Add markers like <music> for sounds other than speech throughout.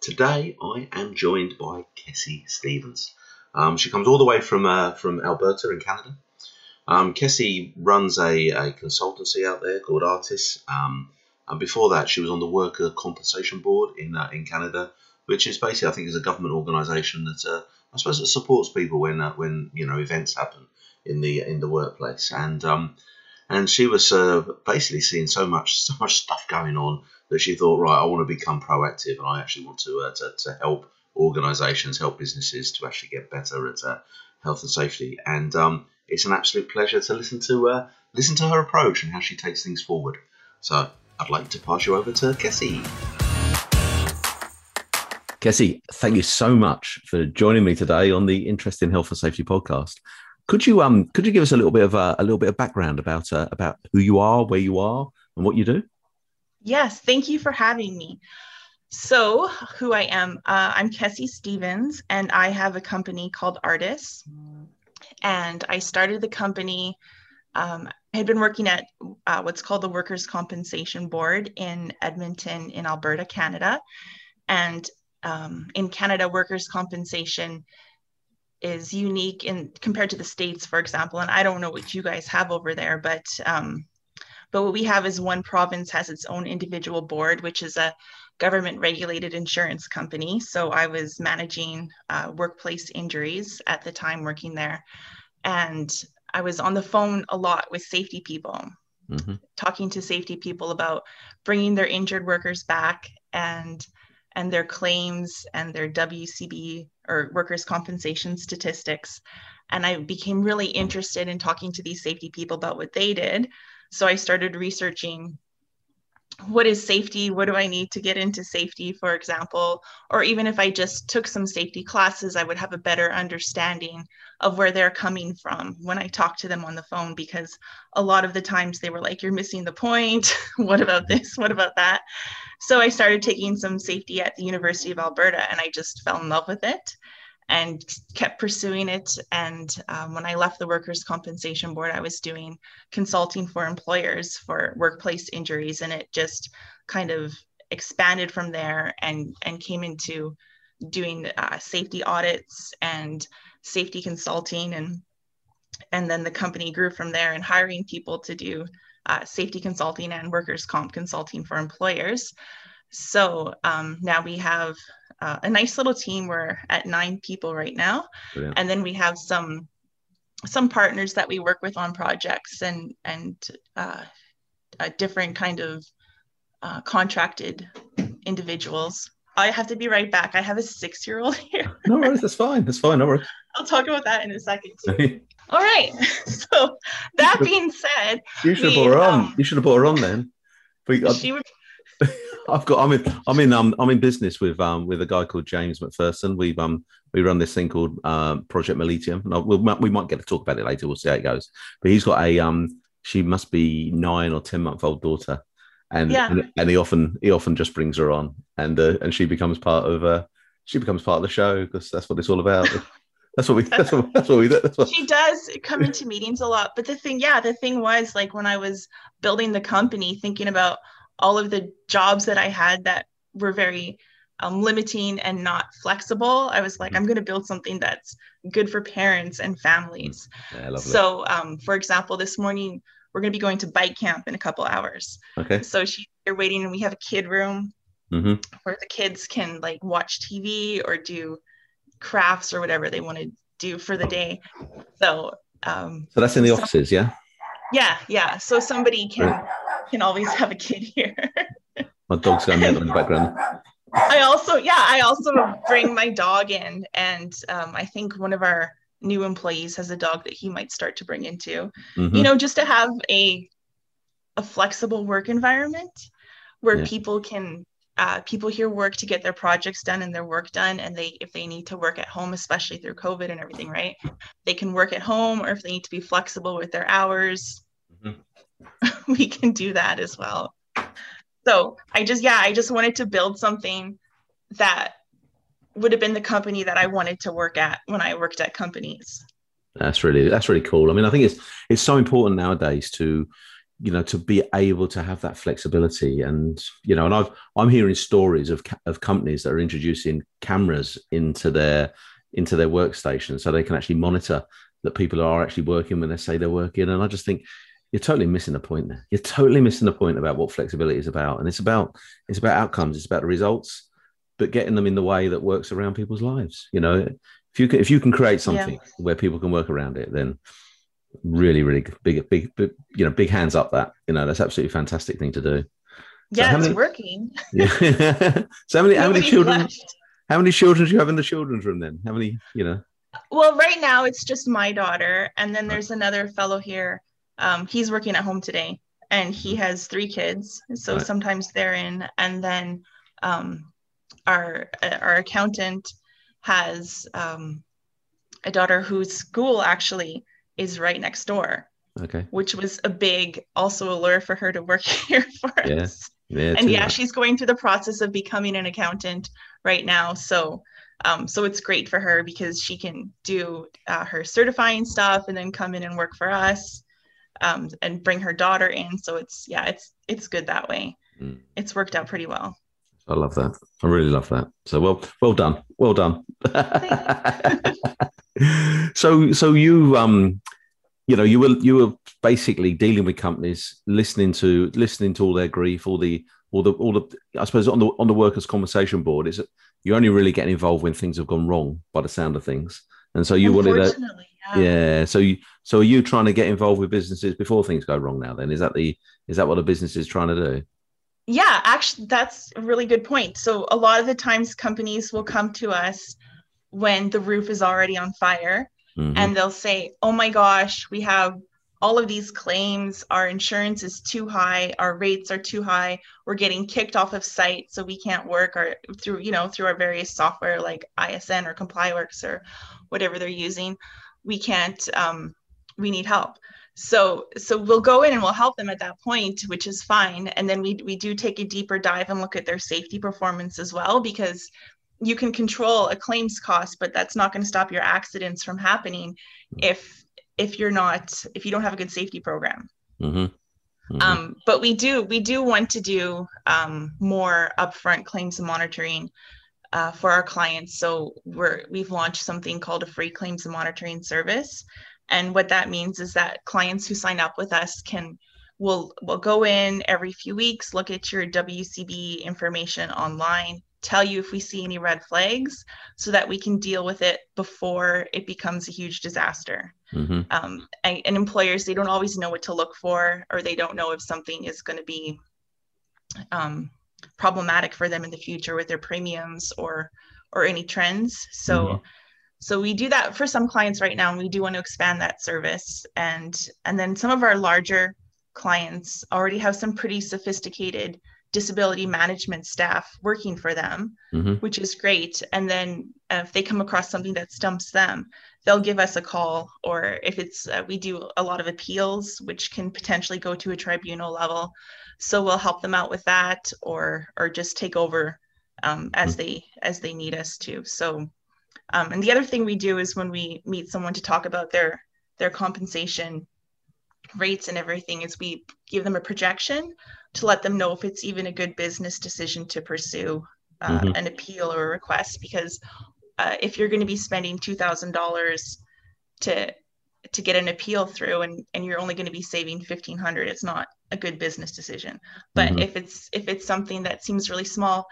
Today, I am joined by Kessie Stevens. Um, she comes all the way from uh, from Alberta in Canada. Um, Kessie runs a, a consultancy out there called Artis. Um, and before that, she was on the Worker Compensation Board in uh, in Canada, which is basically, I think, is a government organisation that uh, I suppose it supports people when uh, when you know events happen in the in the workplace. And um, and she was uh, basically seeing so much so much stuff going on that she thought, right, I want to become proactive, and I actually want to uh, to, to, help organisations, help businesses to actually get better at uh, health and safety. And um, it's an absolute pleasure to listen to uh, listen to her approach and how she takes things forward. So I'd like to pass you over to Kessie. Kessie, thank you so much for joining me today on the Interesting Health and Safety podcast. Could you um could you give us a little bit of a, little bit of background about uh, about who you are, where you are, and what you do? Yes, thank you for having me. So, who I am, uh, I'm Kessie Stevens, and I have a company called Artis. And I started the company. Um, I had been working at uh, what's called the Workers' Compensation Board in Edmonton, in Alberta, Canada. And um, in Canada, workers' compensation is unique in compared to the states, for example. And I don't know what you guys have over there, but um, but what we have is one province has its own individual board, which is a government regulated insurance company. So I was managing uh, workplace injuries at the time working there, and I was on the phone a lot with safety people. Mm-hmm. Talking to safety people about bringing their injured workers back and and their claims and their WCB or workers' compensation statistics. And I became really interested in talking to these safety people about what they did. So I started researching what is safety? What do I need to get into safety, for example? Or even if I just took some safety classes, I would have a better understanding of where they're coming from when I talk to them on the phone, because a lot of the times they were like, You're missing the point. <laughs> what about this? What about that? So I started taking some safety at the University of Alberta and I just fell in love with it and kept pursuing it. And um, when I left the Workers' Compensation Board, I was doing consulting for employers for workplace injuries, and it just kind of expanded from there and and came into doing uh, safety audits and safety consulting and and then the company grew from there and hiring people to do uh, safety consulting and workers comp consulting for employers so um, now we have uh, a nice little team. We're at nine people right now, Brilliant. and then we have some some partners that we work with on projects and and uh, a different kind of uh, contracted individuals. I have to be right back. I have a six year old <laughs> here. no worries. That's fine. That's fine. No worries. I'll talk about that in a second. <laughs> All right. <laughs> So that being said, you should have brought her on. Um, you should have brought her on then. But, she would I've got. I'm in. I'm in. Um, I'm in business with um with a guy called James McPherson. We um we run this thing called um Project Miletium. And we'll, we might get to talk about it later. We'll see how it goes. But he's got a um. She must be nine or ten month old daughter, and, yeah. and and he often he often just brings her on, and uh, and she becomes part of uh she becomes part of the show because that's what it's all about. <laughs> That's what we. That's what, that's what we. That's what. She does come into meetings a lot, but the thing, yeah, the thing was like when I was building the company, thinking about all of the jobs that I had that were very um, limiting and not flexible, I was like, mm-hmm. I'm going to build something that's good for parents and families. Mm-hmm. Yeah, so, um, for example, this morning we're going to be going to bike camp in a couple hours. Okay. So she's here waiting, and we have a kid room mm-hmm. where the kids can like watch TV or do crafts or whatever they want to do for the day. So, um, so that's in the offices, yeah. Yeah, yeah. So somebody can can always have a kid here. <laughs> my dog's going in the background. I also, yeah, I also bring my dog in, and um, I think one of our new employees has a dog that he might start to bring into. Mm-hmm. You know, just to have a a flexible work environment where yeah. people can uh, people here work to get their projects done and their work done and they if they need to work at home especially through covid and everything right they can work at home or if they need to be flexible with their hours mm-hmm. <laughs> we can do that as well. So i just yeah i just wanted to build something that would have been the company that i wanted to work at when i worked at companies. That's really that's really cool. I mean i think it's it's so important nowadays to you know to be able to have that flexibility. And you know and i've i'm hearing stories of of companies that are introducing cameras into their into their workstation so they can actually monitor that people are actually working when they say they're working. And i just think you're totally missing the point there you're totally missing the point about what flexibility is about and it's about it's about outcomes it's about the results but getting them in the way that works around people's lives you know if you can if you can create something yeah. where people can work around it then really, really big, big, big, you know, big hands up that, you know, that's absolutely fantastic thing to do. Yeah, so it's many, working. <laughs> Yeah. so how many, how many children, left. how many children do you have in the children's room then? How many, you know? Well, right now it's just my daughter. And then there's another fellow here. Um, he's working at home today and he mm-hmm. has three kids. So right. sometimes they're in. And then um, our, our accountant has um, a daughter whose school actually is right next door. Okay. Which was a big also allure for her to work <laughs> here for yeah. us. Yeah, and yeah, much. she's going through the process of becoming an accountant right now. So um, so it's great for her because she can do uh, her certifying stuff and then come in and work for us um, and bring her daughter in. So it's yeah, it's it's good that way. Mm. It's worked out pretty well. I love that. I really love that. So well, well done, well done. <laughs> so so you um you know you were you were basically dealing with companies listening to listening to all their grief all the all the all the i suppose on the on the workers compensation board is you're only really getting involved when things have gone wrong by the sound of things and so you wanted to yeah. yeah so you so are you trying to get involved with businesses before things go wrong now then? Is that the is that what a business is trying to do? Yeah actually that's a really good point. So a lot of the times companies will come to us when the roof is already on fire mm-hmm. and they'll say oh my gosh we have all of these claims. Our insurance is too high. Our rates are too high. We're getting kicked off of site so we can't work or through you know through our various software like ISN or ComplyWorks or whatever they're using we can't um, we need help so so we'll go in and we'll help them at that point which is fine and then we, we do take a deeper dive and look at their safety performance as well because you can control a claims cost but that's not going to stop your accidents from happening if if you're not if you don't have a good safety program mm-hmm. Mm-hmm. Um, but we do we do want to do um, more upfront claims monitoring uh, for our clients so we're we've launched something called a free claims monitoring service and what that means is that clients who sign up with us can will will go in every few weeks look at your wcb information online tell you if we see any red flags so that we can deal with it before it becomes a huge disaster. Mm-hmm. Um, and, and, employers, they don't always know what to look for, or they don't know if something is going to be um, problematic for them in the future with their premiums or or any trends. So. Mm-hmm. So we do that for some clients right now, and we do want to expand that service. And and then some of our larger clients already have some pretty sophisticated disability management staff working for them, mm-hmm. which is great. And then uh, if they come across something that stumps them, they'll give us a call. Or if it's, uh, we do a lot of appeals, which can potentially go to a tribunal level. So we'll help them out with that or, or just take over um, as they, as they need us to. So, um, and the other thing we do is when we meet someone to talk about their, their compensation rates and everything is we give them a projection to let them know if it's even a good business decision to pursue uh, mm-hmm. an appeal or a request because uh, if you're going to be spending $2000 to to get an appeal through and and you're only going to be saving 1500 it's not a good business decision. But mm-hmm. if it's if it's something that seems really small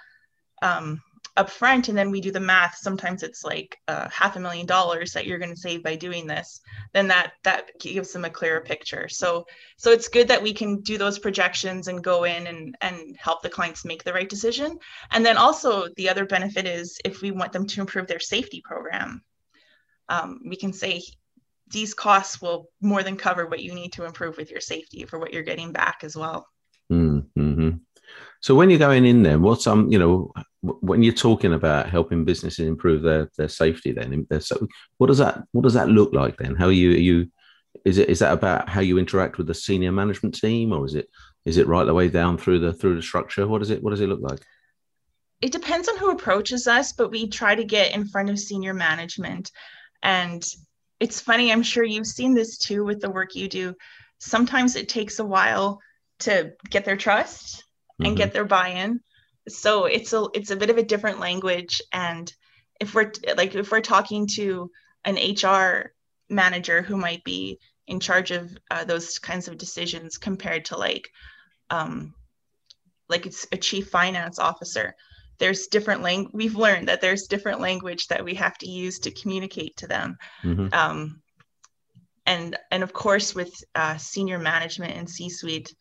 um, up front and then we do the math sometimes it's like uh, half a million dollars that you're going to save by doing this then that that gives them a clearer picture. So so it's good that we can do those projections and go in and and help the clients make the right decision. And then also the other benefit is if we want them to improve their safety program um, we can say these costs will more than cover what you need to improve with your safety for what you're getting back as well mm-hmm. So when you're going in there, what's um, you know, when you're talking about helping businesses improve their their safety, then so what does that what does that look like then? How are you are you is it is that about how you interact with the senior management team, or is it is it right the way down through the through the structure? What does it what does it look like? It depends on who approaches us, but we try to get in front of senior management. And it's funny, I'm sure you've seen this too with the work you do. Sometimes it takes a while to get their trust and mm-hmm. get their buy-in. So it's a it's a bit of a different language. And if we're like if we're talking to an HR manager who might be in charge of uh, those kinds of decisions compared to like um, like it's a chief finance officer there's different language we've learned that there's different language that we have to use to communicate to them mm-hmm. um, and and of course with uh, senior management and c-suite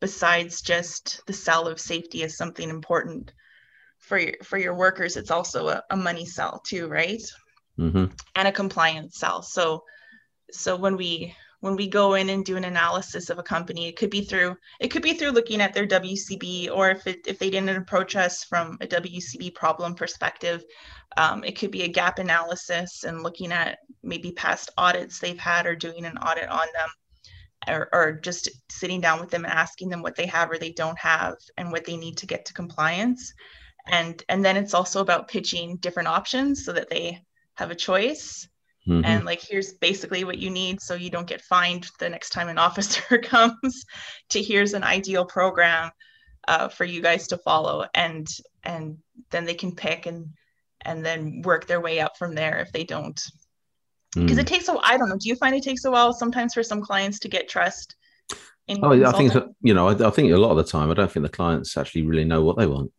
besides just the sell of safety as something important for your for your workers it's also a, a money sell too right mm-hmm. and a compliance sell so so when we when we go in and do an analysis of a company it could be through it could be through looking at their wcb or if it, if they didn't approach us from a wcb problem perspective um, it could be a gap analysis and looking at maybe past audits they've had or doing an audit on them or, or just sitting down with them and asking them what they have or they don't have and what they need to get to compliance. And and then it's also about pitching different options so that they have a choice Mm-hmm. And like, here's basically what you need so you don't get fined the next time an <laughs> officer comes. To here's an ideal program uh, for you guys to follow, and and then they can pick and and then work their way up from there if they don't. Because mm. it takes a I don't know. Do you find it takes a while sometimes for some clients to get trust? oh, I think you know. I, I think a lot of the time, I don't think the clients actually really know what they want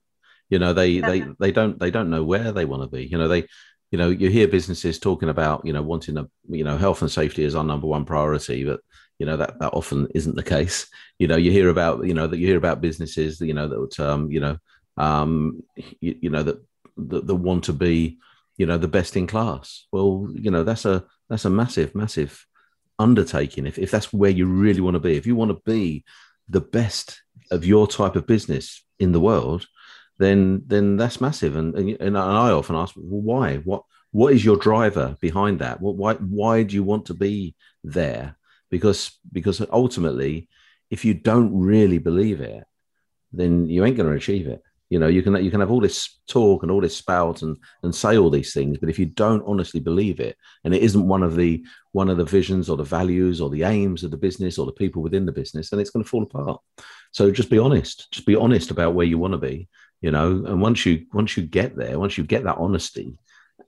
you know they yeah. they they don't they don't know where they want to be you know they you know you hear businesses talking about you know wanting a you know health and safety as our number one priority but you know that that often isn't the case you know you hear about you know that you hear about businesses that you know that um you know um you, you know that, that that want to be you know the best in class well you know that's a that's a massive massive undertaking if, if that's where you really want to be if you want to be the best of your type of business in the world then then that's massive. And and, and I often ask, well, why? What what is your driver behind that? What why why do you want to be there? Because because ultimately, if you don't really believe it, then you ain't going to achieve it. You know, you can you can have all this talk and all this spout and and say all these things, but if you don't honestly believe it, and it isn't one of the one of the visions or the values or the aims of the business or the people within the business, then it's going to fall apart. So just be honest. Just be honest about where you want to be, you know and once you once you get there once you get that honesty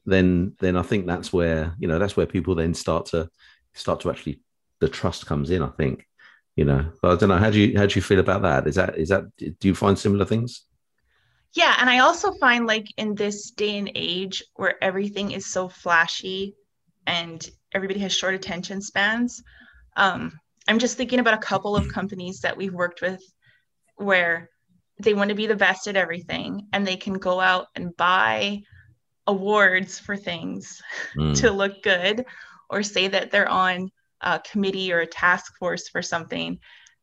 then then i think that's where you know that's where people then start to start to actually the trust comes in i think you know. But i don't know how do you how do you feel about that? Is that is that do you find similar things? Yeah and i also find like in this day and age where everything is so flashy and everybody has short attention spans um, i'm just thinking about a couple of companies that we've worked with where they want to be the best at everything and they can go out and buy awards for things <laughs> mm. to look good or say that they're on a committee or a task force for something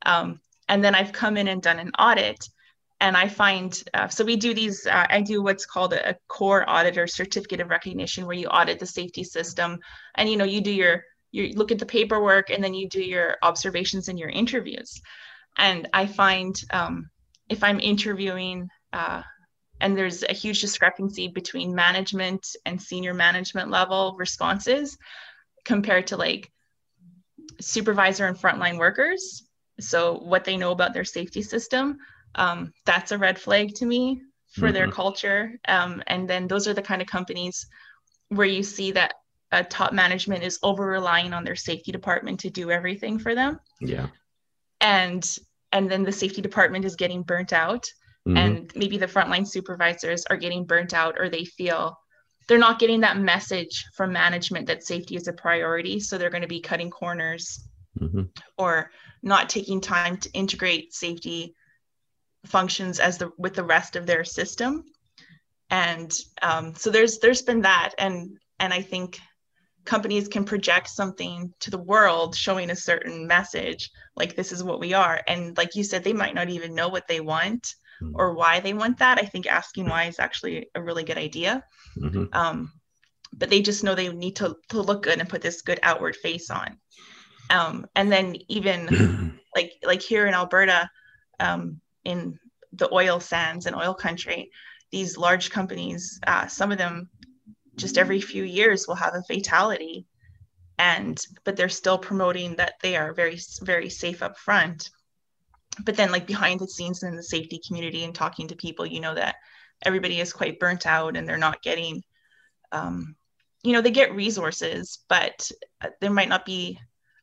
um, and then i've come in and done an audit and i find uh, so we do these uh, i do what's called a, a COR audit or certificate of recognition where you audit the safety system and you know you do your you look at the paperwork and then you do your observations and your interviews and i find um, if I'm interviewing uh, and there's a huge discrepancy between management and senior management level responses compared to like supervisor and frontline workers. So what they know about their safety system, um, that's a red flag to me for mm-hmm. their culture. Um, and then those are the kind of companies where you see that uh, top management is over relying on their safety department to do everything for them. Yeah. And and then the safety department is getting burnt out mm-hmm. and maybe the frontline supervisors are getting burnt out or they feel they're not getting that message from management that safety is a priority so they're going to be cutting corners mm-hmm. or not taking time to integrate safety functions as the with the rest of their system and um, so there's there's been that and and i think companies can project something to the world showing a certain message like this is what we are and like you said they might not even know what they want mm-hmm. or why they want that. I think asking why is actually a really good idea. Mm-hmm. Um, but they just know they need to, to look good and put this good outward face on. Um, and then even <clears throat> like like here in Alberta, um, in the oil sands and oil country, these large companies, uh, some of them just every few years will have a fatality. And but they're still promoting that they are very very safe up front. But then like behind the scenes in the safety community and talking to people you know that everybody is quite burnt out and they're not getting um, you know they get resources but uh, they might not be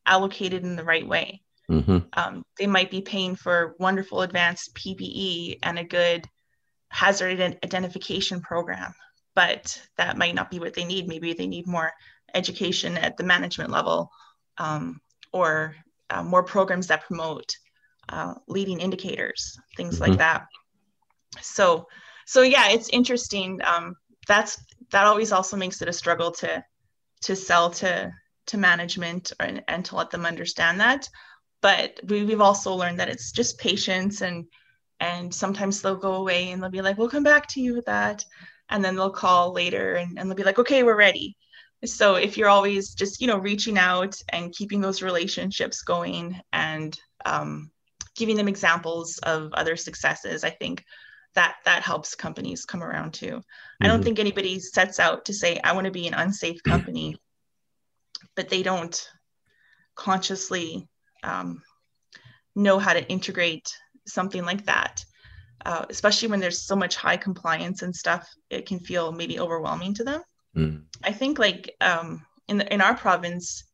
allocated in the right way. Mm-hmm. um, they might be paying for wonderful advanced ppe and a good hazard identification program but that might not be what they need maybe they need more education at the management level um, or uh, more programs that promote uh, leading indicators, things mm-hmm. like that. So, so yeah, it's interesting. Um, that's that always also makes it a struggle to to sell to to management and, and to let them understand that. But we, we've also learned that it's just patience and and sometimes they'll go away and they'll be like, we'll come back to you with that. And then they'll call later and, and they'll be like, okay, we're ready. So if you're always just, you know, reaching out and keeping those relationships going and um, giving them examples of other successes, I think that that helps companies come around too. Mm-hmm. I don't mm-hmm. think anybody sets out to say, I want to be an unsafe company, but they don't consciously um, know how to integrate something like that. Uh, especially when there's so much high compliance and stuff, it can feel maybe overwhelming to them. Mm. I think like um, in the, in our province,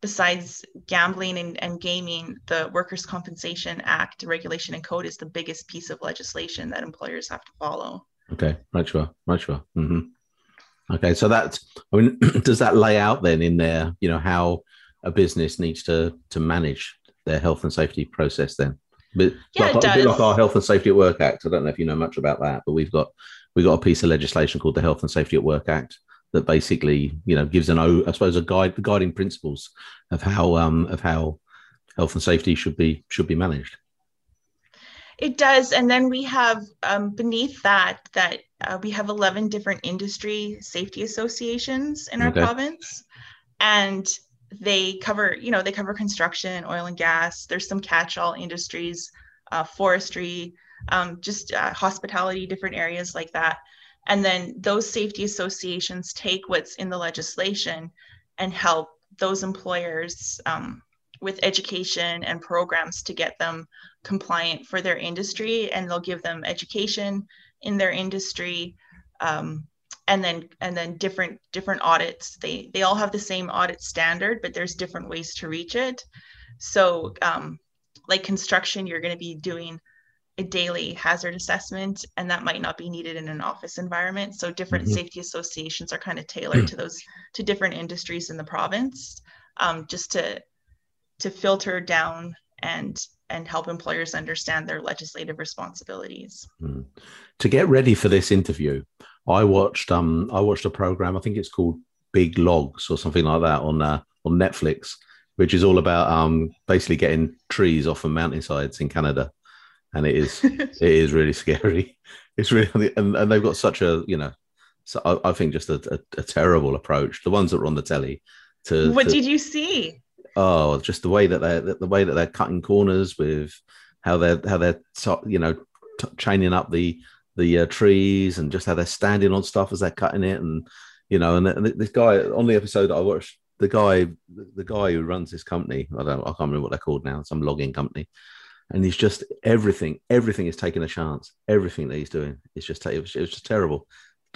besides gambling and, and gaming, the Workers' Compensation Act regulation and code is the biggest piece of legislation that employers have to follow. Okay, right, sure, right, sure. Mm-hmm. Okay, so that's I mean, <clears throat> does that lay out then in there, you know, how a business needs to to manage their health and safety process then? But yeah, like, it does. like our Health and Safety at Work Act. I don't know if you know much about that, but we've got we've got a piece of legislation called the Health and Safety at Work Act that basically you know gives an I suppose a guide the guiding principles of how um of how health and safety should be should be managed. It does, and then we have um, beneath that that uh, we have eleven different industry safety associations in our okay. province, and they cover you know they cover construction, oil and gas. There's some catch-all industries, uh, forestry, um, just uh, hospitality, different areas like that. And then those safety associations take what's in the legislation and help those employers um, with education and programs to get them compliant for their industry. And they'll give them education in their industry. Um, and then and then different different audits they they all have the same audit standard but there's different ways to reach it so um, like construction you're going to be doing a daily hazard assessment and that might not be needed in an office environment so different mm-hmm. safety associations are kind of tailored to those to different industries in the province um, just to to filter down and and help employers understand their legislative responsibilities mm. to get ready for this interview i watched um i watched a program i think it's called big logs or something like that on uh, on netflix which is all about um basically getting trees off of mountainsides in canada and it is <laughs> it is really scary. <laughs> It's really and, and they've got such a you know, so I, I think just a, a, a, terrible approach. The ones that were on the telly. To what to, did you see? Oh, just the way that they're the way that they're cutting corners with how they're how they're you know t- chaining up the the uh, trees and just how they're standing on stuff as they're cutting it and you know and, and this guy on the episode I watched the guy the guy who runs this company I don't I can't remember what they're called now some logging company and he's just everything. Everything is taking a chance. Everything that he's doing is just it was, it was just terrible.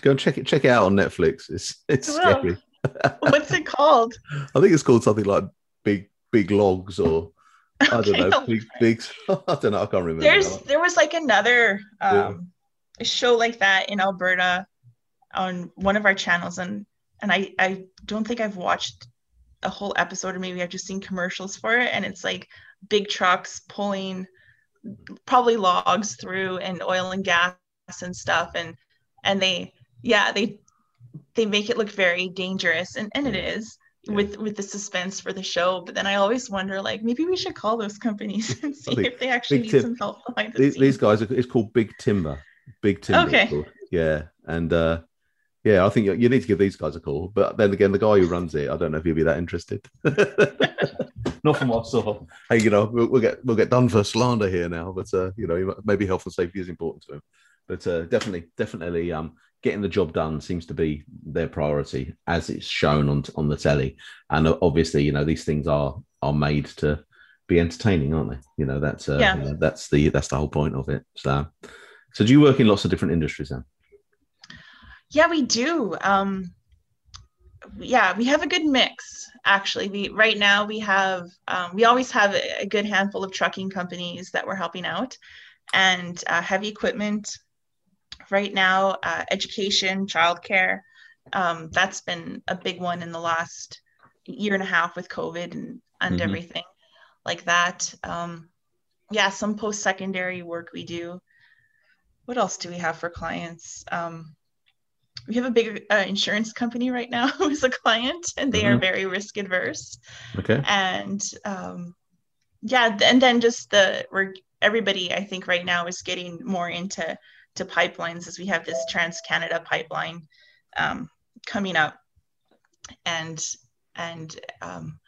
Go and check it. Check it out on Netflix. It's it's well, scary. <laughs> What's it called? <laughs> I think it's called something like Big Big Logs or I don't okay. know. Big Big. <laughs> I don't know. I can't remember. There's there was like another um, yeah. show like that in Alberta on one of our channels, and and I I don't think I've watched a whole episode, or maybe I've just seen commercials for it, and it's like big trucks pulling probably logs through and oil and gas and stuff and and they yeah they they make it look very dangerous and, and it is yeah. with with the suspense for the show. But then I always wonder, like, maybe we should call those companies <laughs> and see if they actually need tim- some help behind the these, scenes. These guys, are, it's called Big Timber. Big Timber. Okay. Yeah, and uh, yeah, I think you, you need to give these guys a call. But then again, the guy who runs it, I don't know if he'll be that interested. <laughs> Not from what I saw. Hey, you know, we'll, we'll, get we'll get done for slander here now, but uh, you know, maybe health and safety is important to him. But uh, definitely, definitely, um, getting the job done seems to be their priority, as it's shown on on the telly. And obviously, you know, these things are are made to be entertaining, aren't they? You know, that's uh, yeah. You know, that's the that's the whole point of it. So, so do you work in lots of different industries then? Yeah, we do. Um, yeah, we have a good mix actually. We right now we have um, we always have a, good handful of trucking companies that we're helping out, and uh, heavy equipment. Right now, uh, education, childcare. Um, that's been a big one in the last year and a half with COVID and and mm-hmm. everything like that. Um, yeah, some post secondary work we do. What else do we have for clients? Um, we have a big uh, insurance company right now <laughs> who's a client and they mm-hmm. are very risk adverse okay and um, yeah and then just the we're everybody i think right now is getting more into to pipelines as we have this trans canada pipeline um, coming up and and um,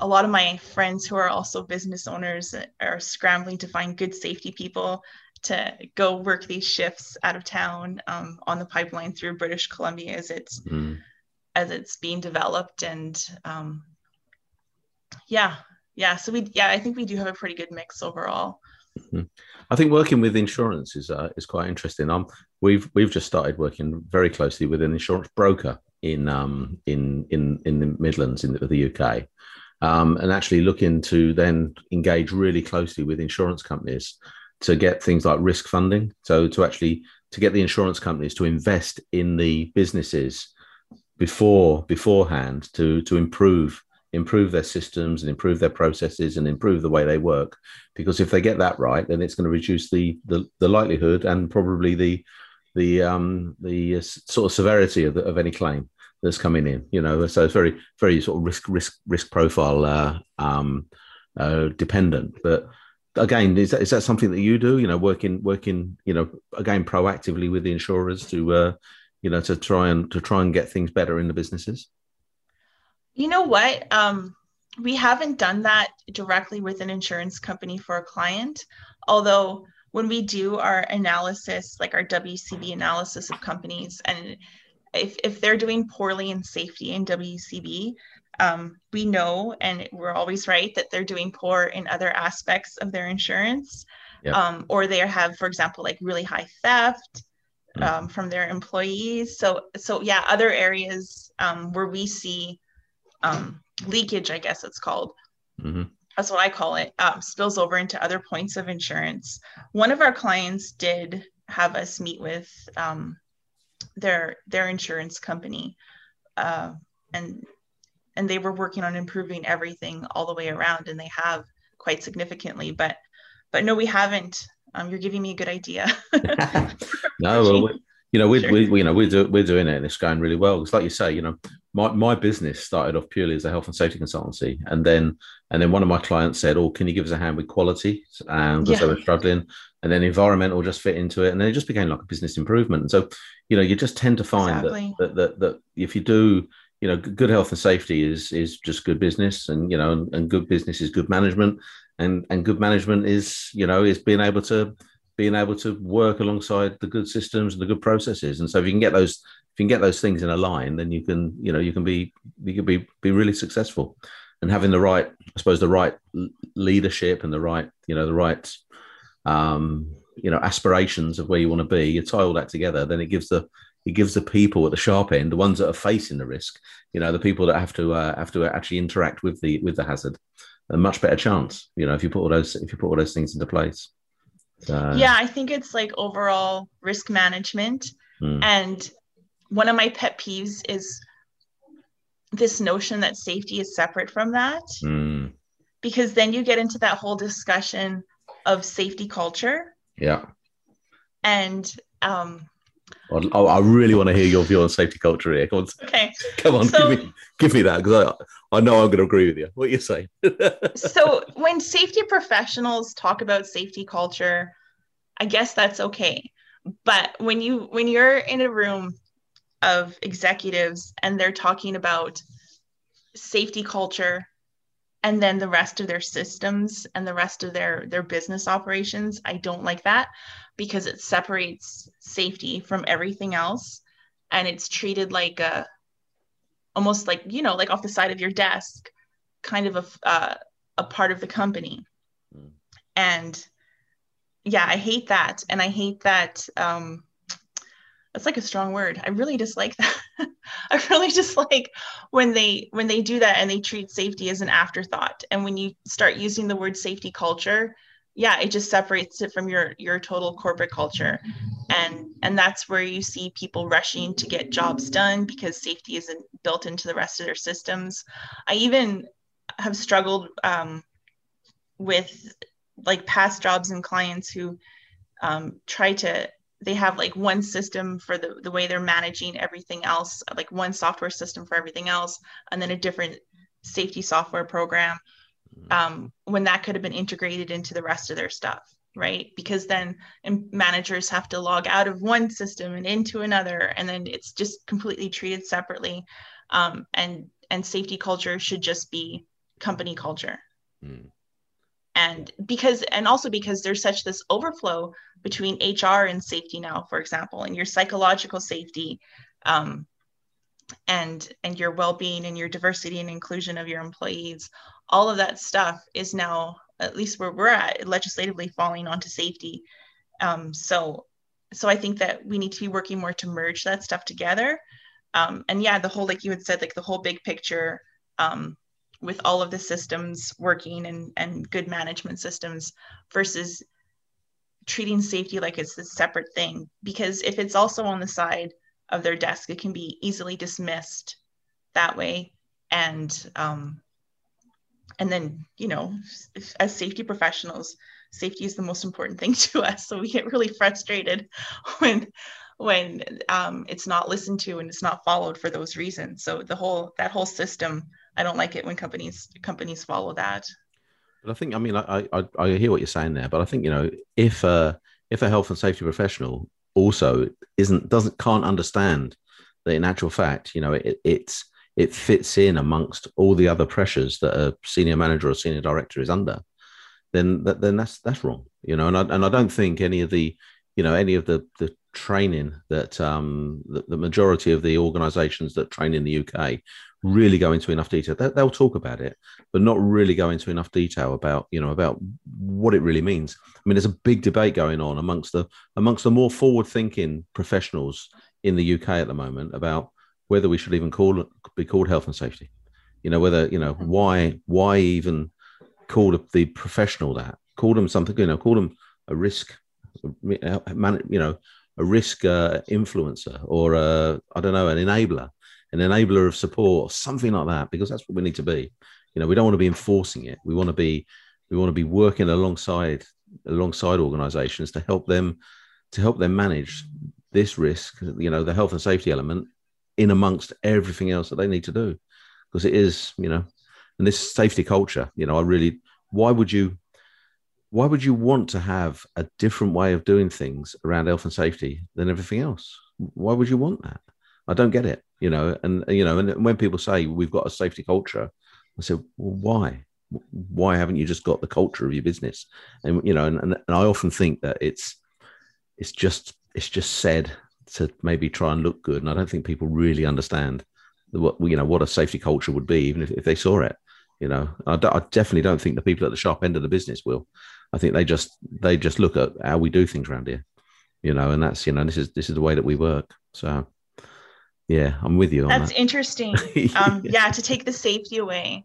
a lot of my friends who are also business owners are scrambling to find good safety people to go work these shifts out of town um, on the pipeline through British Columbia as it's mm. as it's being developed and um, yeah yeah so we yeah I think we do have a pretty good mix overall. Mm-hmm. I think working with insurance is uh, is quite interesting. Um, we've we've just started working very closely with an insurance broker in um in in in the Midlands in the, the UK, um, and actually looking to then engage really closely with insurance companies to get things like risk funding. So to actually to get the insurance companies to invest in the businesses before beforehand to to improve improve their systems and improve their processes and improve the way they work. Because if they get that right then it's going to reduce the the, the likelihood and probably the the um the uh, sort of severity of, the, of any claim that's coming in you know? So it's very very sort of risk risk risk profile uh, um uh, dependent. But again, is that is that something that you do? You know, working working, you know, again proactively with the insurers to, uh, you know, to try and to try and get things better in the businesses. You know what? Um, we haven't done that directly with an insurance company for a client, although when we do our analysis, like our WCB analysis of companies, and if, if they're doing poorly in safety in WCB, um, we know and we're always right that they're doing poor in other aspects of their insurance yep. um, or they have for example like really high theft mm-hmm. um, from their employees so so yeah other areas um, where we see um, leakage i guess it's called mm-hmm. that's what i call it um, spills over into other points of insurance one of our clients did have us meet with their their insurance company uh, and and they were working on improving everything all the way around and they have quite significantly but but no we haven't um, you're giving me a good idea <laughs> <laughs> no well, we, you know we, sure. we, we, you know we're, do, we're doing it and it's going really well it's like you say you know my, my business started off purely as a health and safety consultancy and then and then one of my clients said oh can you give us a hand with quality and because yeah. they were struggling and then environmental just fit into it and then it just became like a business improvement and so you know you just tend to find exactly. that, that, that that if you do you know, good health and safety is is just good business, and you know, and, and good business is good management, and and good management is you know is being able to being able to work alongside the good systems and the good processes. And so if you can get those if you can get those things in a line, then you can you know you can be you can be be really successful. And having the right, I suppose, the right leadership and the right you know the right um, you know aspirations of where you want to be, you tie all that together, then it gives the it gives the people at the sharp end, the ones that are facing the risk, you know, the people that have to uh, have to actually interact with the with the hazard, a much better chance. You know, if you put all those if you put all those things into place. So, yeah, I think it's like overall risk management, hmm. and one of my pet peeves is this notion that safety is separate from that, hmm. because then you get into that whole discussion of safety culture. Yeah, and um, I, I really want to hear your view on safety culture here. Come on, okay. <laughs> Come on, so, give me give me that because I, I know I'm going to agree with you. What you saying? <laughs> so when safety professionals talk about safety culture, I guess that's okay. But when you when you're in a room of executives and they're talking about safety culture and then the rest of their systems and the rest of their their business operations i don't like that because it separates safety from everything else. And it's treated like a almost like you know like off the side of your desk kind of a uh, a part of the company. Mm. and yeah i hate that. And i hate that um that's like a strong word. I really dislike that. <laughs> I really dislike when they when they do that and they treat safety as an afterthought. And when you start using the word safety culture yeah it just separates it from your your total corporate culture. And and that's where you see people rushing to get jobs done because safety isn't built into the rest of their systems. I even have struggled um, with like past jobs and clients who um, try to they have like one system for the, the way they're managing everything else like one software system for everything else and then a different safety software program mm-hmm. um, when that could have been integrated into the rest of their stuff right? Because then managers have to log out of one system and into another and then it's just completely treated separately um, and and safety culture should just be company culture. Mm and because and also because there's such this overflow between hr and safety now for example and your psychological safety um, and and your well-being and your diversity and inclusion of your employees all of that stuff is now at least where we're at legislatively falling onto safety. Um, so so i think that we need to be working more to merge that stuff together. Um, and yeah the whole like you had said like the whole big picture um, with all of the systems working and, and good management systems versus treating safety like it's a separate thing. Because if it's also on the side of their desk it can be easily dismissed that way. And um, and then you know as safety professionals safety is the most important thing <laughs> to us. So we get really frustrated <laughs> when when um, it's not listened to and it's not followed for those reasons. So the whole that whole system I don't like it when companies companies follow that. But I think I mean I I, I hear what you're saying there, but I think you know if uh if a health and safety professional also isn't doesn't can't understand that in actual fact you know it, it's it fits in amongst all the other pressures that a senior manager or senior director is under then that then that's that's wrong you know and I, and I don't think any of the you know any of the the training that um the, the majority of the organizations that train in the UK really go into enough detail. They, will talk about it, but not really go into enough detail about you know about what it really means. I mean, there's a big debate going on amongst the amongst the more forward-thinking professionals in the UK at the moment about whether we should even call be called health and safety. You know, whether you know mm-hmm. why why even call the professional that call them something you know call them a risk you know a risk uh, influencer or a, I don't know an enabler an enabler of support or something like that, because that's what we need to be. You know, we don't want to be enforcing it. We want to be we want to be working alongside alongside organizations to help them to help them manage this risk, you know, the health and safety element in amongst everything else that they need to do. Because it is, you know, and this safety culture, you know, I really why would you why would you want to have a different way of doing things around health and safety than everything else? Why would you want that? I don't get it you know, and you know, and when people say we've got a safety culture, I said, well, why? Why haven't you just got the culture of your business? And you know, and, and, and I often think that it's it's just it's just said to maybe try and look good, and I don't think people really understand what you know what a safety culture would be, even if, if they saw it. You know, I, I definitely don't think the people at the sharp end of the business will. I think they just they just look at how we do things around here, you know, and that's you know this is this is the way that we work. So yeah, I'm with you. That's that. interesting. <laughs> Um, yeah, to take the safety away.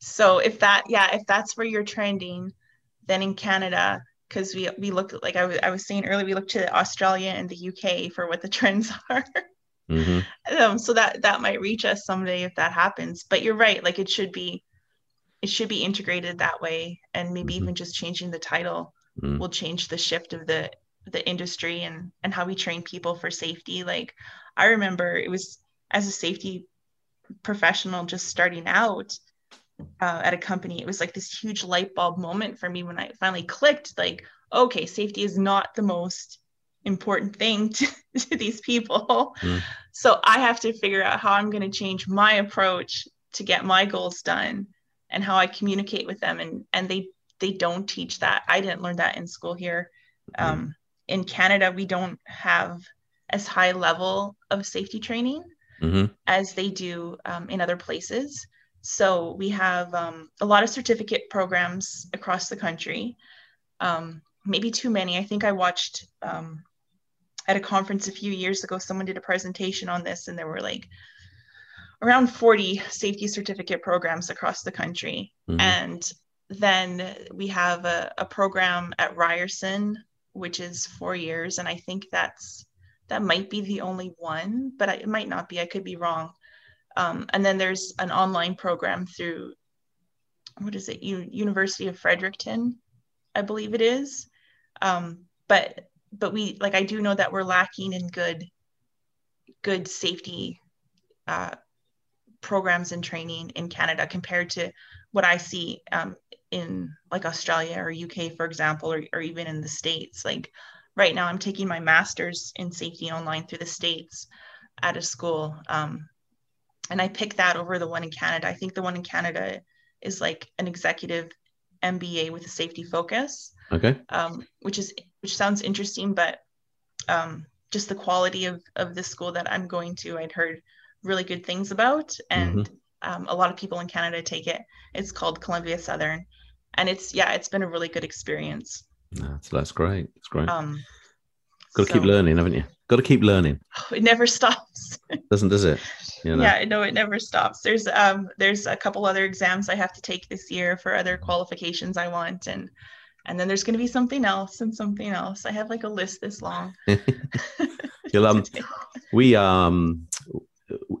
So if that, yeah, if that's where you're trending, then in Canada, because we we look like I was I was saying earlier, we look to Australia and the UK for what the <laughs> trends are. Mm-hmm. Um, so that that might reach us someday if that happens. But you're right, like it should be, it should be integrated that way, and maybe mm-hmm. even just changing the title mm-hmm. will change the shift of the the industry and and how we train people for safety like i remember it was as a safety professional just starting out uh, at a company it was like this huge light bulb moment for me when i finally clicked like okay safety is not the most important thing <laughs> to, to these people mm. so i have to figure out how i'm going to change my approach to get my goals done and how i communicate with them and and they they don't teach that. I didn't learn that in school here. Mm. um, in canada we don't have as high level of safety training mm-hmm. as they do um, in other places. So we have um, a lot of certificate programs across the country. Um, maybe too many. I think i watched um, at a conference a few years ago someone did a presentation on this and there were like around 40 safety certificate programs across the country. Mm-hmm. and then we have a, a program at ryerson which is four years. And i think that's that might be the only one but it might not be. I could be wrong. Um, and then there's an online program through what is it? U- university of fredericton i believe it is. Um, but but we like I do know that we're lacking in good good safety uh, programs and training in Canada compared to what I see um, in like Australia or UK, for example, or, or even in the States. Like right now, I'm taking my master's in safety online through the States at a school. Um, and I picked that over the one in Canada. I think the one in Canada is like an executive MBA with a safety focus. Okay. Um, which is which sounds interesting, but um, just the quality of of the school that I'm going to, I'd heard really good things about, and mm-hmm. um, a lot of people in Canada take it. It's called Columbia Southern, and it's yeah, it's been a really good experience. That's that's great. It's great. Um, Got to so, keep learning, haven't you? Got to keep learning. <laughs> It never stops. <laughs> Doesn't does it? You know? Yeah, no, it never stops. There's um there's a couple other exams I have to take this year for other qualifications I want, and and then there's going to be something else and something else. I have like a list this long. <laughs> You'll, um, we um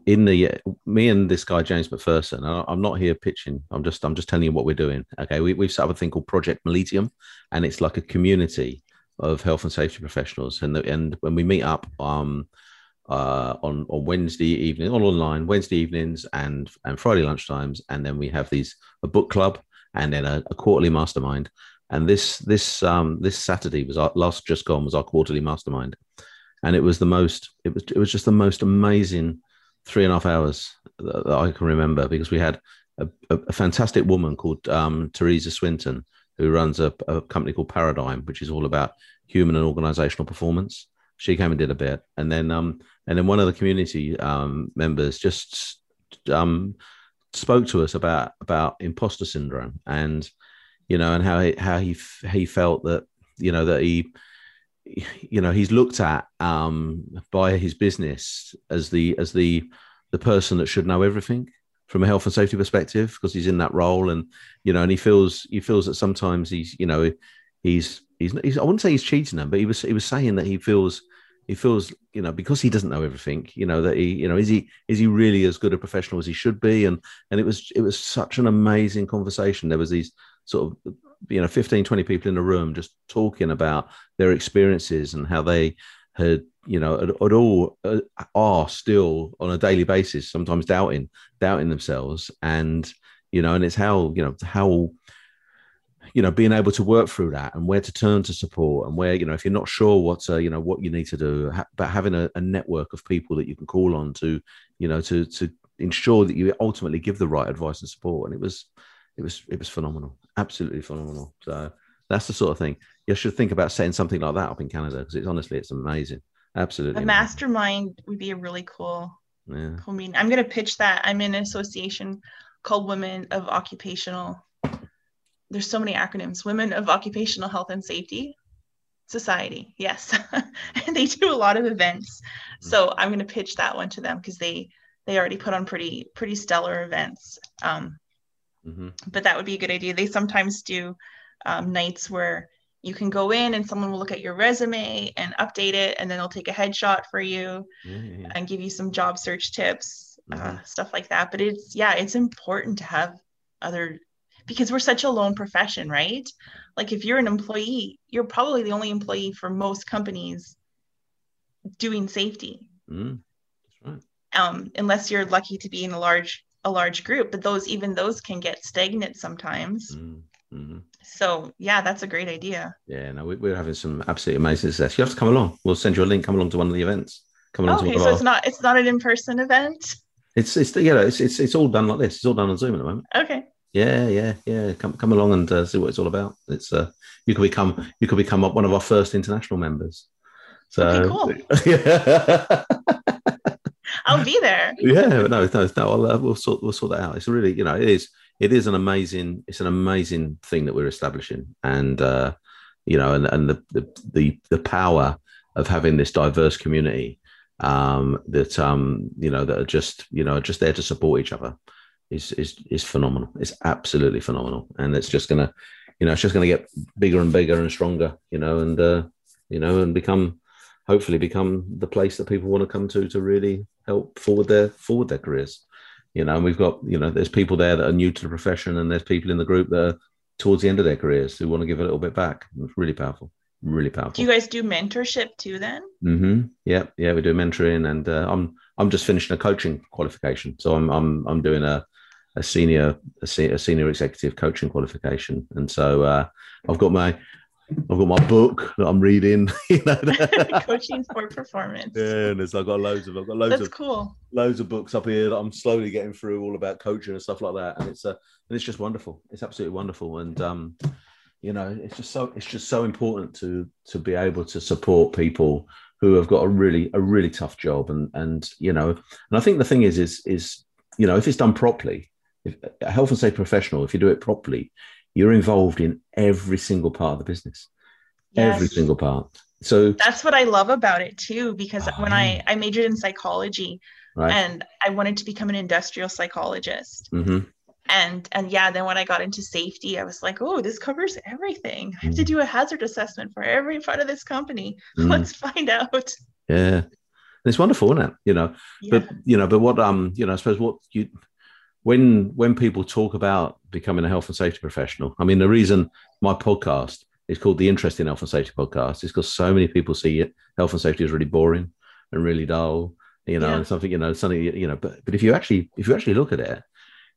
in the me and this guy James McPherson. I'm not here pitching. I'm just I'm just telling you what we're doing. Okay, we, we've set up a thing called Project Militium, and it's like a community of health and safety professionals. And the, and when we meet up um uh, on on Wednesday evening, on online Wednesday evenings and and Friday lunchtimes, and then we have these a book club and then a, a quarterly mastermind. And this this um, this Saturday was our last just gone was our quarterly mastermind, and it was the most it was it was just the most amazing three and a half hours that, I can remember because we had a, a, a fantastic woman called um, Teresa Swinton who runs a, a company called Paradigm, which is all about human and organizational performance. She came and did a bit, and then um, and then one of the community um, members just um, spoke to us about about imposter syndrome and you know, and how he, how he he felt that you know that he you know he's looked at um, by his business as the as the the person that should know everything from a health and safety perspective because he's in that role and you know and he feels he feels that sometimes he's you know he's he's, he's I wouldn't say he's cheating them but he was he was saying that he feels he feels you know because he doesn't know everything you know that he you know is he is he really as good a professional as he should be? And and it was it was such an amazing conversation. There was these sort of you know 15 20 people in a room just talking about their experiences and how they had you know at, at all uh, are still on a daily basis sometimes doubting doubting themselves. And you know and it's how you know how you know being able to work through that and where to turn to support and where you know if you're not sure what uh, you know what you need to do ha- but having a, a, network of people that you can call on to you know to to ensure that you ultimately give the right advice and support. And it was it was it was phenomenal, absolutely phenomenal. So that's the sort of thing you should think about setting something like that up in Canada because it's honestly it's amazing, absolutely. A mastermind would be a really cool, yeah. cool meeting. I'm gonna pitch that. I'm in an association called Women of Occupational. There's so many acronyms. Women of Occupational Health and Safety Society. Yes, and <laughs> they do a lot of events. Mm. So I'm gonna pitch that one to them because they they already put on pretty pretty stellar events. Um, Mm-hmm. But that would be a good idea. They sometimes do um, nights where you can go in and someone will look at your resume and update it, and then they'll take a headshot for you yeah. and give you some job search tips, uh, mm-hmm. uh, stuff like that. But it's yeah, it's important to have other because we're such a lone profession, right? Like if you're an employee, you're probably the only employee for most companies doing safety. Mm, that's right. Um, unless you're lucky to be in a large a large group, but those even those can get stagnant sometimes. Mm, mm-hmm. So yeah, that's a great idea. Yeah, no, we, are having some absolutely amazing success. You have to come along. We'll send you a link. Come along to one of the events. Come along okay, so our... it's not it's not an in person event. It's it's you know it's, it's it's all done like this. It's all done on Zoom at the moment. Okay. Yeah, yeah, yeah. Come come along and uh, see what it's all about. It's uh, you could become you could become one of our first international members. So okay, cool. <laughs> I'll be there. <laughs> Yeah, no, no, no. I'll, uh, we'll sort we'll sort that out. It's really, you know, it is it is an amazing it's an amazing thing that we're establishing, and uh, you know, and and the the the, the power of having this diverse community um, that um, you know that are just you know just there to support each other is is is phenomenal. It's absolutely phenomenal, and it's just gonna you know it's just gonna get bigger and bigger and stronger. You know, and uh, you know, and become hopefully become the place that people want to come to to really help forward their forward their careers. You know, and we've got you know there's people there that are new to the profession, and there's people in the group that are towards the end of their careers who want to give a little bit back. It's really powerful really powerful. Do you guys do mentorship too then? Mm-hmm. Yeah, yeah, we do mentoring, and uh, I'm I'm just finishing a coaching qualification, so I'm I'm I'm doing a a senior a, senior executive coaching qualification, and so uh, I've got my I've got my book that I'm reading. <laughs> You know, <laughs> coaching for performance. Yeah, and it's, I've got loads of I've got loads That's of cool. Loads of books up here that I'm slowly getting through, all about coaching and stuff like that, and it's uh, and it's just wonderful. It's absolutely wonderful, and um, you know it's just so it's just so important to to be able to support people who have got a really a really tough job and and you know and i think the thing is is is you know if it's done properly if a health and safety professional if you do it properly you're involved in every single part of the business yes. every single part so that's what i love about it too because oh, when i i majored in psychology right. and i wanted to become an industrial psychologist mm-hmm and and yeah then when i got into safety i was like oh this covers everything i have to mm. do a hazard assessment for every part of this company <laughs> mm. let's find out yeah it's wonderful isn't it you know yeah. but you know but what um you know i suppose what you when when people talk about becoming a health and safety professional. I mean the reason my podcast is called the interesting health and safety podcast is because so many people see it. Health and safety is really boring and really dull you know yeah. and something you know something you know but but if you actually if you actually look at it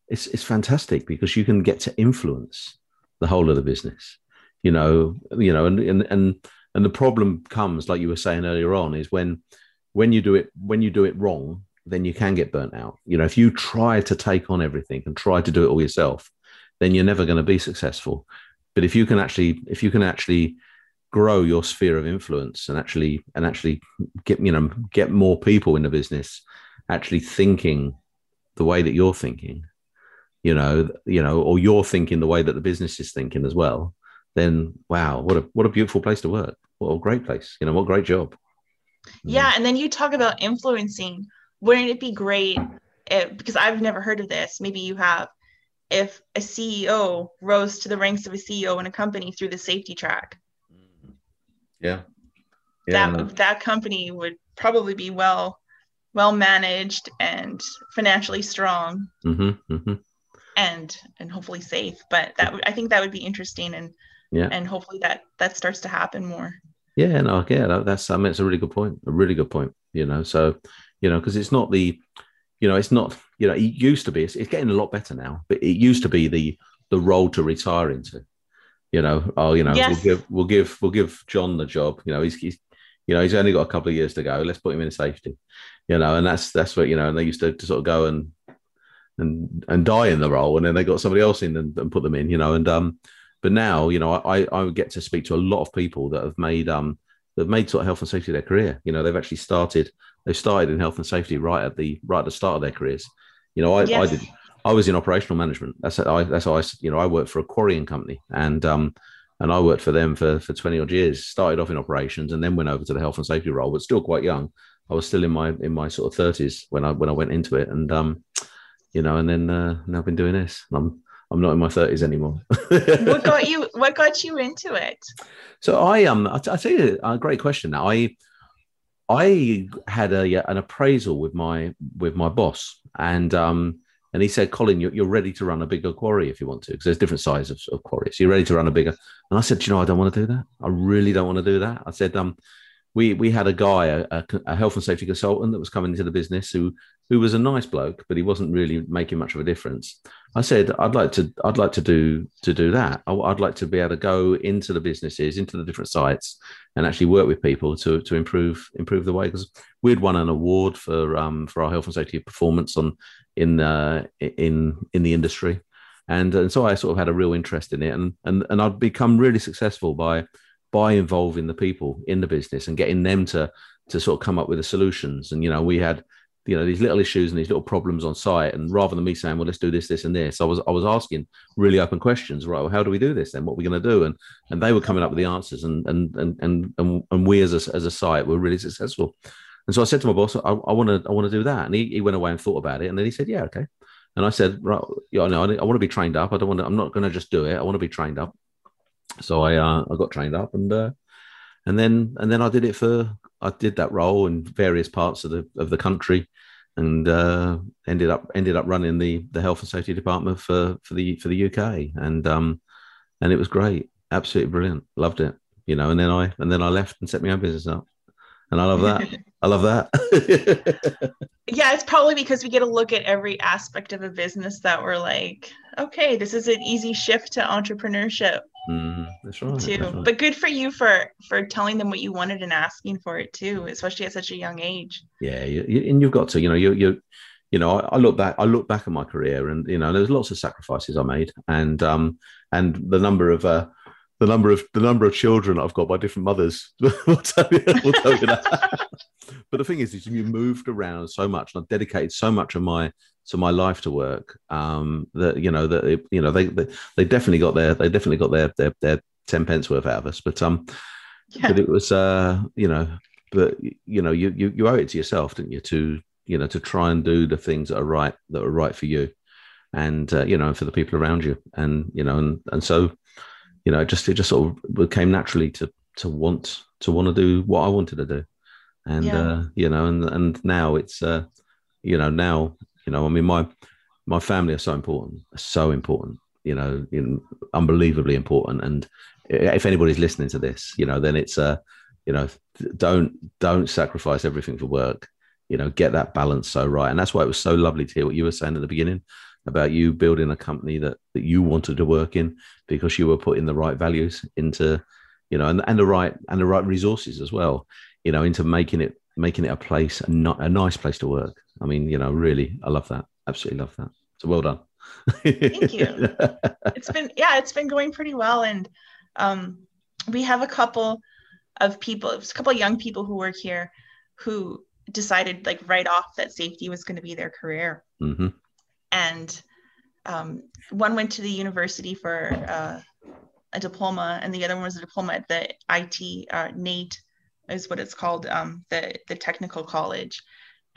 it's it's fantastic because you can get to influence the whole of the business you know you know and and and, and the problem comes like you were saying earlier on is when when you do it when you do it wrong then you can get burnt out. You know if you try to take on everything and try to do it all yourself then you're never going to be successful but if you can actually if you can actually grow your sphere of influence and actually and actually get you know get more people in the business actually thinking the way that you're thinking you know, you know, or you're thinking the way that the business is thinking as well, then wow, what a what a beautiful place to work. What a great place. You know, what a great job. Yeah, and then you talk about influencing. Wouldn't it be great if, because I've never heard of this, maybe you have, if a CEO rose to the ranks of a CEO in a company through the safety track? Yeah. yeah that no. that company would probably be well well managed and financially strong. Mm-hmm, mm-hmm and and hopefully safe but that i think that would be interesting and yeah and hopefully that that starts to happen more yeah no yeah that's i mean it's a really good point a really good point you know so you know because it's not the you know it's not you know it used to be it's, it's, getting a lot better now but it used to be the the role to retire into you know oh you know yes. we'll give we'll give we'll give john the job you know he's, he's you know he's only got a couple of years to go let's put him in safety you know and that's that's what you know and they used to, to sort of go and and and die in the role, and then they got somebody else in and, and put them in, you know. And um, but now, you know, I I get to speak to a lot of people that have made um that have made sort of health and safety their career. You know, they've actually started they started in health and safety right at the right at the start of their careers. You know, I, yes. I did I was in operational management. That's I that's how I you know I worked for a quarrying company and um and I worked for them for for twenty odd years. Started off in operations and then went over to the health and safety role, but still quite young. I was still in my in my sort of thirties when I when I went into it, and um, you know, and then uh, now I've been doing this. I'm I'm not in my thirties anymore. <laughs> what got you? What got you into it? So I um I, I tell you a great question. Now I I had a an appraisal with my with my boss, and um and he said, Colin, you're, you're ready to run a bigger quarry if you want to, because there's different sizes of, of quarries. You're ready to run a bigger. And I said, you know, I don't want to do that. I really don't want to do that. I said, um, we we had a guy, a, a, health and safety consultant that was coming into the business who who was a nice bloke, but he wasn't really making much of a difference. I said, I'd like to I'd like to do to do that. I'd like to be able to go into the businesses, into the different sites, and actually work with people to to improve improve the way because we'd won an award for um for our health and safety performance on in uh, in in the industry. And, and so I sort of had a real interest in it, and and and I'd become really successful by by involving the people in the business and getting them to to sort of come up with the solutions. And you know, we had you know these little issues and these little problems on site, and rather than me saying, "Well, let's do this, this, and this," I was I was asking really open questions. Right, well, how do we do this then? What are we going to do? And and they were coming up with the answers, and and and and and, and we as a, as a site were really successful. And so I said to my boss, I want to I want to do that, and he, he went away and thought about it, and then he said, "Yeah, okay." And I said, "Right, yeah, no, I, I want to be trained up. I don't want to. I'm not going to just do it. I want to be trained up." So I uh, I got trained up and uh, and then and then I did it for I did that role in various parts of the of the country and uh, ended up ended up running the the health and safety department for for the for the UK and um and it was great. Absolutely brilliant. Loved it you know and then I and then I left and set my own business up. And I love that. <laughs> I love that. <laughs> Yeah it's probably because we get to look at every aspect of a business that we're like okay this is an easy shift to entrepreneurship Mm, that's right. Too, that's right. but good for you for for telling them what you wanted and asking for it too, especially at such a young age. Yeah, you, you, and you've got to, you know, you you you know, I, I, look back, I look back at my career, and you know, there's lots of sacrifices I made, and um, and the number of uh, the number of the number of children I've got by different mothers <laughs> will tell you, will tell you that. <laughs> but the thing is, is you moved around so much, and I've dedicated so much of my to my life to work um, that you know that you know they, they, they definitely got their they definitely got their their, their 10 pence worth out of us but um yeah. but it was uh you know but you know you, you you owe it to yourself didn't you to you know to try and do the things that are right that are right for you and uh, you know for the people around you and you know and and so you know it just it just sort of came naturally to to want to want to do what I wanted to do and yeah. uh you know and and now it's uh you know now you know, I mean, my my family are so important, so important. You know, you know, unbelievably important. And if anybody's listening to this, you know, then it's uh, you know, don't don't sacrifice everything for work. You know, get that balance so right. And that's why it was so lovely to hear what you were saying at the beginning about you building a company that that you wanted to work in because you were putting the right values into, you know, and, and the right and the right resources as well, you know, into making it making it a place, a, a nice place to work. I mean, you know, really, I love that. Absolutely love that. So well done. Thank you. <laughs> It's been, yeah, it's been going pretty well. And um, we have a couple of people, a couple of young people who work here who decided like right off that safety was going to be their career. Mm-hmm. And um, one went to the university for uh, a diploma, and the other one was a diploma at the IT uh, NAIT is what it's called, um, the the technical college.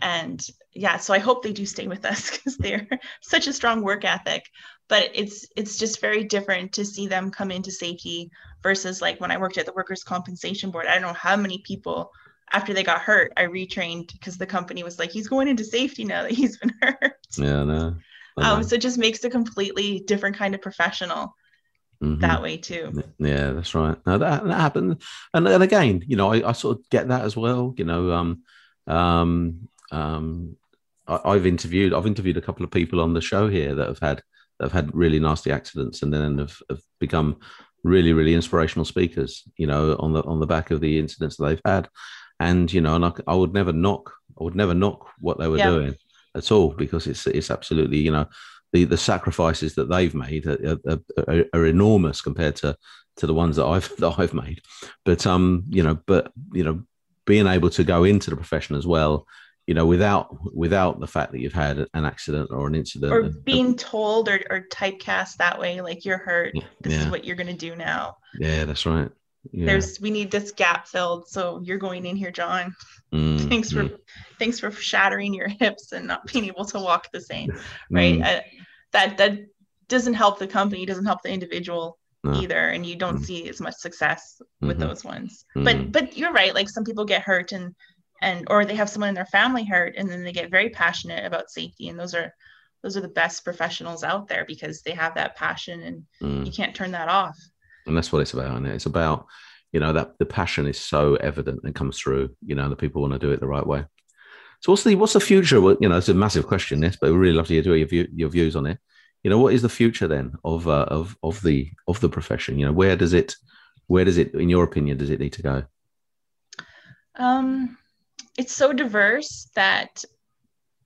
And yeah, so I hope they do stay with us <laughs> because they're such a strong work ethic. But it's it's just very different to see them come into safety versus like when I worked at the Workers' Compensation Board. I don't know how many people after they got hurt, I retrained because the company was like, he's going into safety now that he's been <laughs> hurt. Yeah, no. Um, so it just makes a completely different kind of professional mm-hmm. that way too. Yeah, that's right. Now that, that happened, and, and again, you know, I, I, sort of get that as well. You know, um, um, um, I, have interviewed, I've interviewed a couple of people on the show here that have had that have had really nasty accidents, and then have, have become really, really inspirational speakers. You know, on the on the back of the incidents that they've had, and you know, and I, I would never knock, I would never knock what they were yeah. doing at all because it's it's absolutely you know the the sacrifices that they've made are, are, are, enormous compared to to the ones that I've <laughs> that I've made. But um, you know, but you know, being able to go into the profession as well, you know, without without the fact that you've had an accident or an incident, or being told or, or typecast that way, like you're hurt. This yeah. is what you're going to do now. Yeah, that's right. Yeah. There's we need this gap filled, so you're going in here, John. Mm, thanks for mm. thanks for shattering your hips and not being able to walk the same, right? Mm that that doesn't help the company doesn't help the individual no. either and you don't mm-hmm. see as much success with mm-hmm. those ones mm-hmm. but but you're right like some people get hurt and and or they have someone in their family hurt and then they get very passionate about safety and those are those are the best professionals out there because they have that passion and you can't turn that off and that's what it's about and it? it's about you know that the passion is so evident and comes through you know the people want to do it the right way. So what's the what's the future? You know it's a massive question this but we really love to hear your, view, your views on it. You know what is the future then of uh, of of the of the profession? You know where does it where does it in your opinion does it need to go? Um it's so diverse that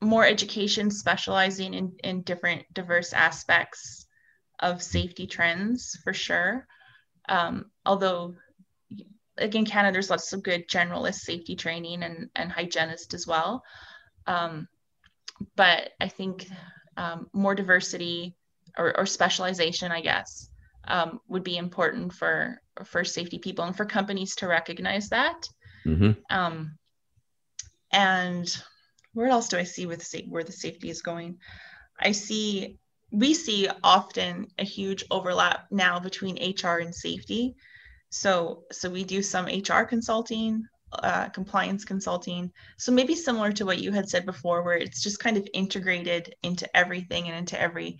more education specializing in, in different diverse aspects of safety trends for sure. Um, although, again, Canada, there's lots of good generalist safety training and, and hygienist as well. Um, but I think um, more diversity or, or, specialization, I guess, um, would be important for, for safety people and for companies to recognize that. Mm-hmm. Um, and where else do I see with where the safety is going? I see we see often a huge overlap now between HR and safety. So so we do some HR consulting, uh, compliance consulting. So maybe similar to what you had said before, where it's just kind of integrated into everything and into every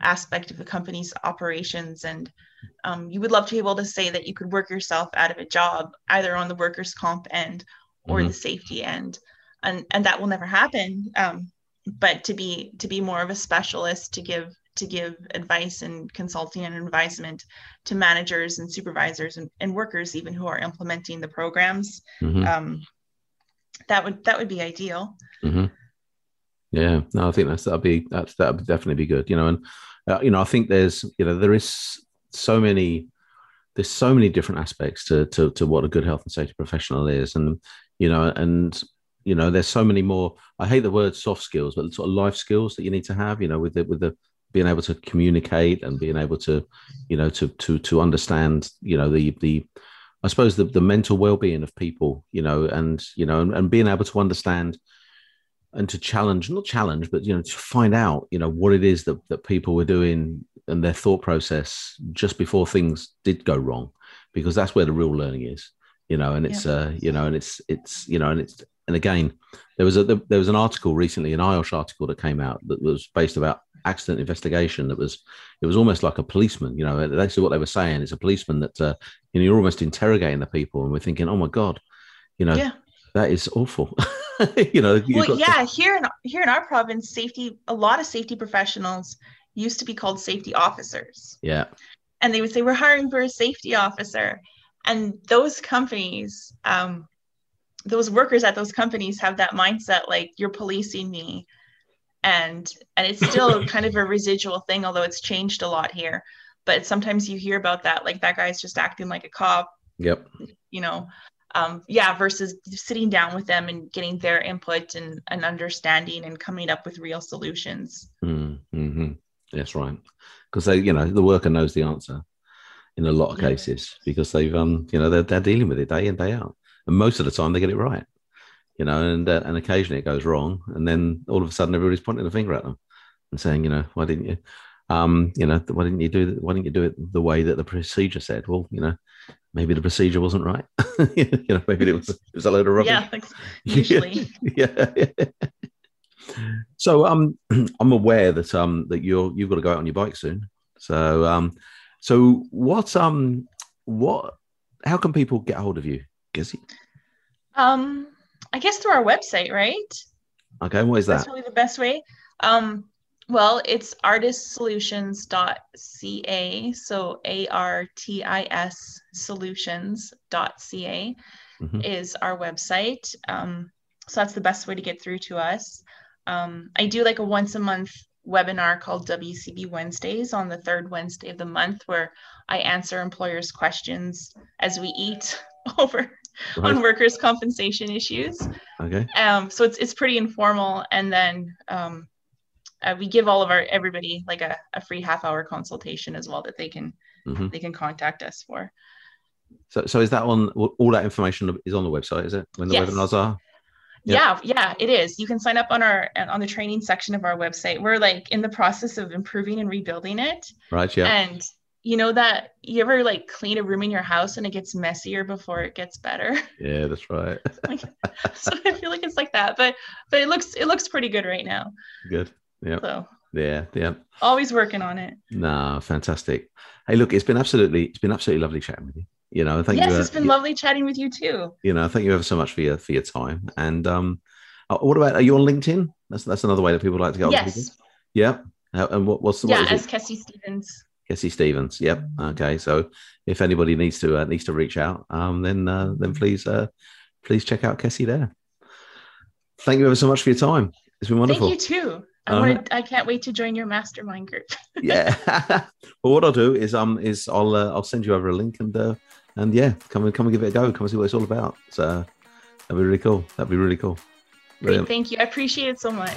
aspect of the company's operations. And um, you would love to be able to say that you could work yourself out of a job either on the workers' comp end or mm-hmm. the safety end and and that will never happen um, but to be to be more of a specialist to give to give advice and consulting and advisement to managers and supervisors and, and workers even who are implementing the programs mm-hmm. um, that would that would be ideal mm-hmm. yeah no i think that's that'd be that's that would definitely be good you know and uh, you know i think there's you know there is so many there's so many different aspects to, to to what a good health and safety professional is and you know and you know there's so many more i hate the word soft skills but sort of life skills that you need to have you know with the with the being able to communicate and being able to you know to to to understand you know the the i suppose the, the mental well-being of people you know and you know and, and being able to understand and to challenge not challenge but you know to find out you know what it is that, that people were doing and their thought process just before things did go wrong because that's where the real learning is you know and it's yeah. uh you know and it's it's you know and it's and again, there was a there was an article recently, an IOSH article that came out that was based about accident investigation. That was it was almost like a policeman. You know, that's what they were saying. It's a policeman that uh, you know you're almost interrogating the people, and we're thinking, oh my god, you know, yeah. that is awful. <laughs> you know, well, yeah. To- here in here in our province, safety a lot of safety professionals used to be called safety officers. Yeah, and they would say we're hiring for a safety officer, and those companies. Um, those workers at those companies have that mindset like you're policing me and and it's still <laughs> kind of a residual thing although it's changed a lot here. But sometimes you hear about that like that guy's just acting like a cop yep. you know um, yeah versus sitting down with them and getting their input and, and understanding and coming up with real solutions. Mm-hmm. that's right. Because they you know the worker knows the answer in a lot of cases because they've um you know they're, they're dealing with it day in day out and most of the time they get it right you know and uh, and occasionally it goes wrong and then all of a sudden everybody's pointing a finger at them and saying you know why didn't you um you know why didn't you do why didn't you do it the way that the procedure said? Well you know maybe the procedure wasn't right. <laughs> You know maybe it was it was a load of rubbish. Yeah thanks. usually. <laughs> Yeah, yeah. <laughs> so um <clears throat> i'm aware that um that you're you've got to go out on your bike soon. So um so what um what how can people get hold of you Kessie? Um, I guess through our website, right? Okay, what is that? That's really the best way. Um, well, it's artissolutions.ca. So A R T I S solutions.ca mm-hmm. is our website. Um, so that's the best way to get through to us. Um, I do like a once a month webinar called WCB Wednesdays on the third Wednesday of the month, where I answer employers' questions as we eat <laughs> over right. on workers' compensation issues. Okay. Um, so it's it's pretty informal, and then um, uh, we give all of our everybody like a, a free half hour consultation as well that they can mm-hmm. they can contact us for. So, so is that on all that information is on the website? Is it when the yes. webinars are? Yeah, yeah, it is. You can sign up on our on the training section of our website. We're like in the process of improving and rebuilding it. Right. Yeah. And you know that you ever like clean a room in your house and it gets messier before it gets better <laughs> yeah that's right like, <laughs> so i feel like it's like that but but it looks it looks pretty good right now good yeah so Yeah, yeah. Always working on it. No, fantastic. Hey, look, it's been absolutely, it's been absolutely lovely chatting with you. You know, thank yes, you. Yes, it's been lovely chatting with you too. You know, thank you ever so much for your for your time. And um, uh, what about are you on LinkedIn? That's that's another way that people like to get yes. Yeah. And what, what's the yeah what as Kessie Stevens. Kessie Stevens. Yep. Okay. So if anybody needs to uh, needs to reach out, um, then uh, then please uh, please check out Kessie there. Thank you ever so much for your time. It's been wonderful. Thank you too. I wanted, I can't wait to join your mastermind group. <laughs> yeah. <laughs> well, what I'll do is um is I'll uh, I'll send you over a link and uh, and yeah, come and come and give it a go. Come and see what it's all about. So that'd be really cool. That'd be really cool. Great, thank you. I appreciate it so much.